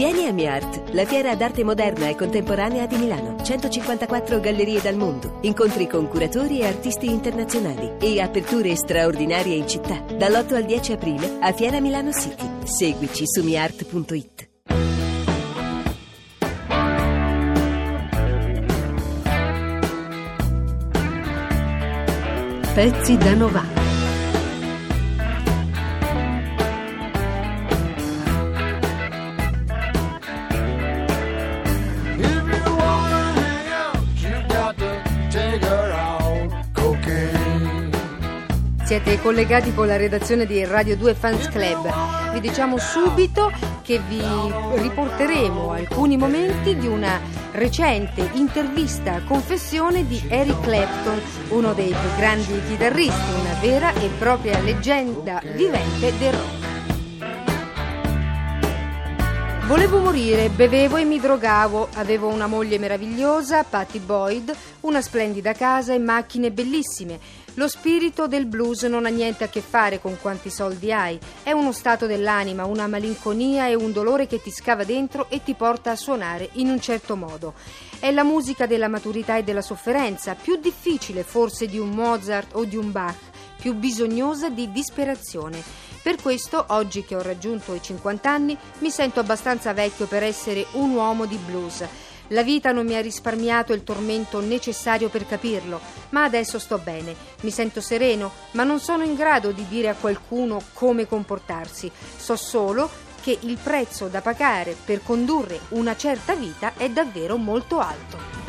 Vieni a MiArt, la fiera d'arte moderna e contemporanea di Milano. 154 gallerie dal mondo, incontri con curatori e artisti internazionali e aperture straordinarie in città. Dall'8 al 10 aprile a Fiera Milano City. Seguici su miart.it. Pezzi da 90. Siete collegati con la redazione di Radio 2 Fans Club. Vi diciamo subito che vi riporteremo alcuni momenti di una recente intervista confessione di Eric Clapton, uno dei più grandi chitarristi, una vera e propria leggenda vivente del rock. Volevo morire, bevevo e mi drogavo, avevo una moglie meravigliosa, Patty Boyd, una splendida casa e macchine bellissime. Lo spirito del blues non ha niente a che fare con quanti soldi hai, è uno stato dell'anima, una malinconia e un dolore che ti scava dentro e ti porta a suonare in un certo modo. È la musica della maturità e della sofferenza, più difficile forse di un Mozart o di un Bach, più bisognosa di disperazione. Per questo, oggi che ho raggiunto i 50 anni, mi sento abbastanza vecchio per essere un uomo di blues. La vita non mi ha risparmiato il tormento necessario per capirlo, ma adesso sto bene, mi sento sereno, ma non sono in grado di dire a qualcuno come comportarsi. So solo che il prezzo da pagare per condurre una certa vita è davvero molto alto.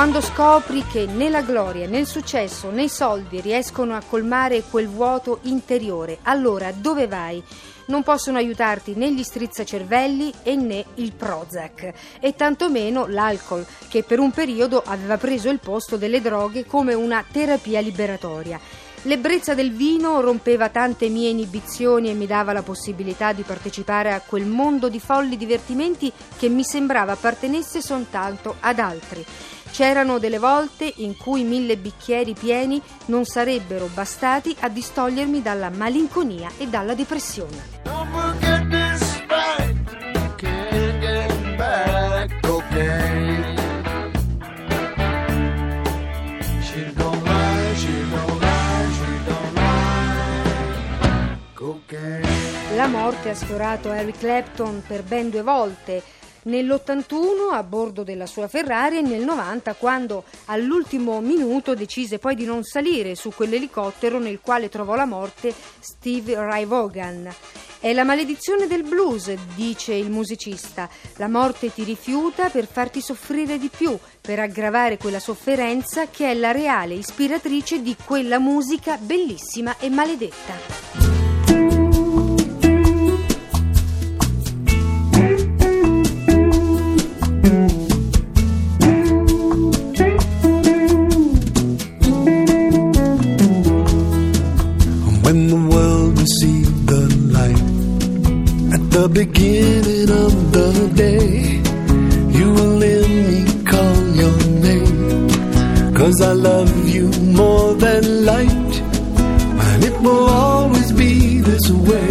Quando scopri che né la gloria, né il successo, né i soldi riescono a colmare quel vuoto interiore, allora dove vai? Non possono aiutarti né gli strizzacervelli e né il Prozac, e tantomeno l'alcol, che per un periodo aveva preso il posto delle droghe come una terapia liberatoria. L'ebbrezza del vino rompeva tante mie inibizioni e mi dava la possibilità di partecipare a quel mondo di folli divertimenti che mi sembrava appartenesse soltanto ad altri. C'erano delle volte in cui mille bicchieri pieni non sarebbero bastati a distogliermi dalla malinconia e dalla depressione. La morte ha sfiorato Eric Clapton per ben due volte. Nell'81 a bordo della sua Ferrari e nel 90 quando all'ultimo minuto decise poi di non salire su quell'elicottero nel quale trovò la morte Steve Ray Vaughan. È la maledizione del blues, dice il musicista. La morte ti rifiuta per farti soffrire di più, per aggravare quella sofferenza che è la reale ispiratrice di quella musica bellissima e maledetta. The beginning of the day, you will let me call your name. Cause I love you more than light, and it will always be this way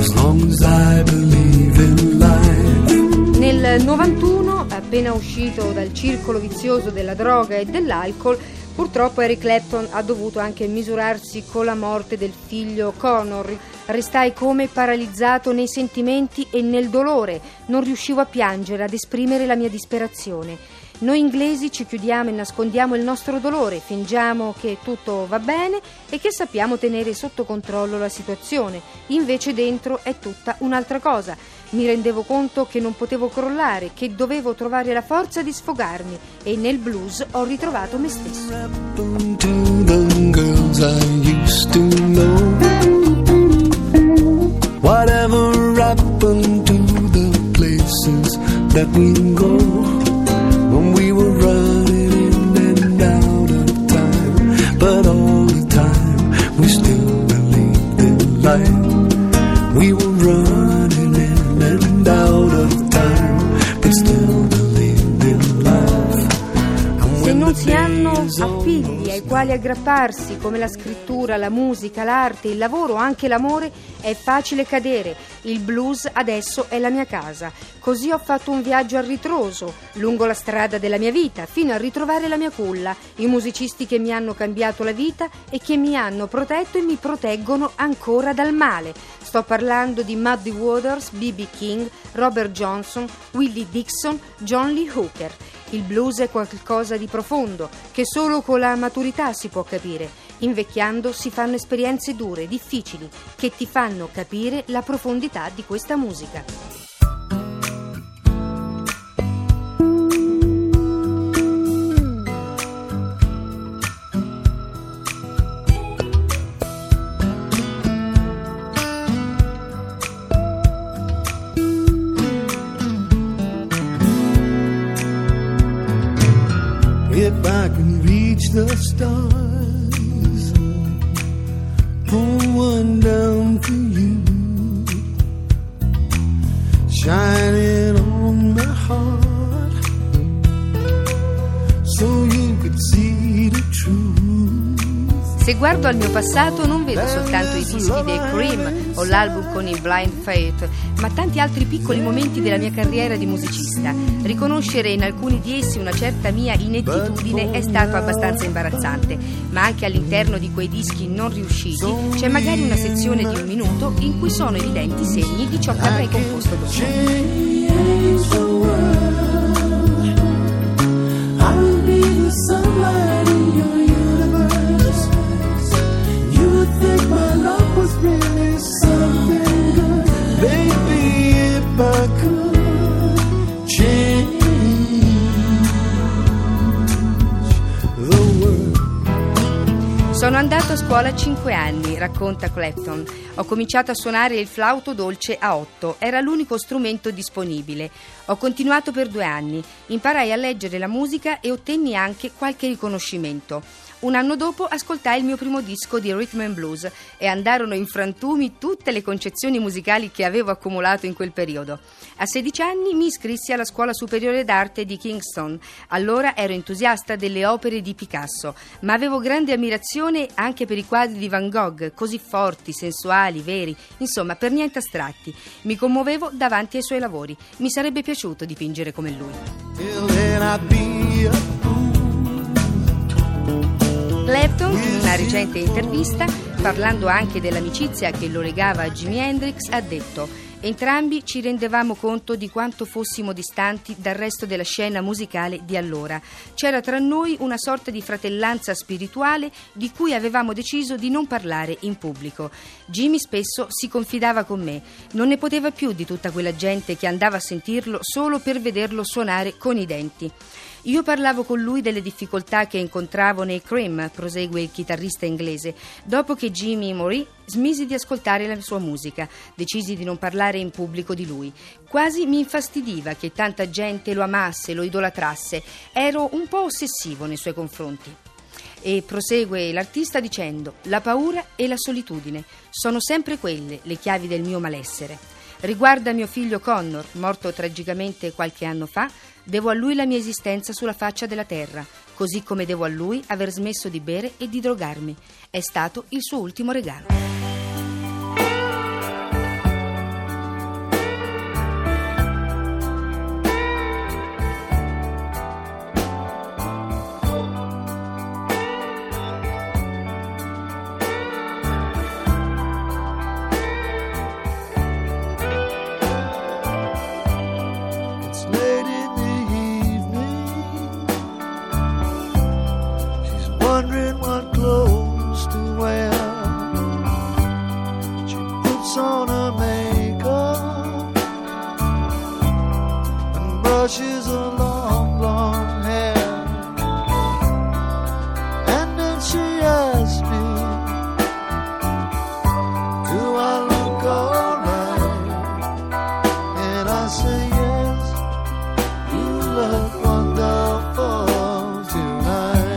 as long as I believe in life. Nel 91, appena uscito dal circolo vizioso della droga e dell'alcol, purtroppo Eric Clapton ha dovuto anche misurarsi con la morte del figlio Connor. Restai come paralizzato nei sentimenti e nel dolore, non riuscivo a piangere, ad esprimere la mia disperazione. Noi inglesi ci chiudiamo e nascondiamo il nostro dolore, fingiamo che tutto va bene e che sappiamo tenere sotto controllo la situazione. Invece dentro è tutta un'altra cosa. Mi rendevo conto che non potevo crollare, che dovevo trovare la forza di sfogarmi e nel blues ho ritrovato me stesso. Ha figli ai quali aggrapparsi, come la scrittura, la musica, l'arte, il lavoro, anche l'amore, è facile cadere. Il blues adesso è la mia casa. Così ho fatto un viaggio a ritroso, lungo la strada della mia vita, fino a ritrovare la mia culla, i musicisti che mi hanno cambiato la vita e che mi hanno protetto e mi proteggono ancora dal male. Sto parlando di Muddy Waters, B.B. King, Robert Johnson, Willie Dixon, John Lee Hooker. Il blues è qualcosa di profondo, che solo con la maturità si può capire. Invecchiando si fanno esperienze dure, difficili, che ti fanno capire la profondità di questa musica. If I can reach the stars, pull one down for you, shining on my heart, so you could see. Se guardo al mio passato non vedo soltanto i dischi dei Cream o l'album con il Blind Faith, ma tanti altri piccoli momenti della mia carriera di musicista. Riconoscere in alcuni di essi una certa mia inettitudine è stato abbastanza imbarazzante, ma anche all'interno di quei dischi non riusciti c'è magari una sezione di un minuto in cui sono evidenti segni di ciò che avrei composto dopo. Sono andato a scuola a 5 anni, racconta Clapton. Ho cominciato a suonare il flauto dolce a 8, era l'unico strumento disponibile. Ho continuato per due anni, imparai a leggere la musica e ottenni anche qualche riconoscimento. Un anno dopo ascoltai il mio primo disco di rhythm and blues e andarono in frantumi tutte le concezioni musicali che avevo accumulato in quel periodo. A 16 anni mi iscrissi alla Scuola Superiore d'Arte di Kingston. Allora ero entusiasta delle opere di Picasso, ma avevo grande ammirazione anche per i quadri di Van Gogh, così forti, sensuali, veri, insomma per niente astratti. Mi commuovevo davanti ai suoi lavori. Mi sarebbe piaciuto dipingere come lui. Clapton, in una recente intervista, parlando anche dell'amicizia che lo legava a Jimi Hendrix, ha detto Entrambi ci rendevamo conto di quanto fossimo distanti dal resto della scena musicale di allora. C'era tra noi una sorta di fratellanza spirituale di cui avevamo deciso di non parlare in pubblico. Jimmy spesso si confidava con me, non ne poteva più di tutta quella gente che andava a sentirlo solo per vederlo suonare con i denti. Io parlavo con lui delle difficoltà che incontravo nei Cream, prosegue il chitarrista inglese. Dopo che Jimmy morì, smisi di ascoltare la sua musica, decisi di non parlare in pubblico di lui. Quasi mi infastidiva che tanta gente lo amasse, lo idolatrasse. Ero un po' ossessivo nei suoi confronti. E prosegue l'artista dicendo: La paura e la solitudine sono sempre quelle le chiavi del mio malessere. Riguarda mio figlio Connor, morto tragicamente qualche anno fa, devo a lui la mia esistenza sulla faccia della terra, così come devo a lui aver smesso di bere e di drogarmi. È stato il suo ultimo regalo.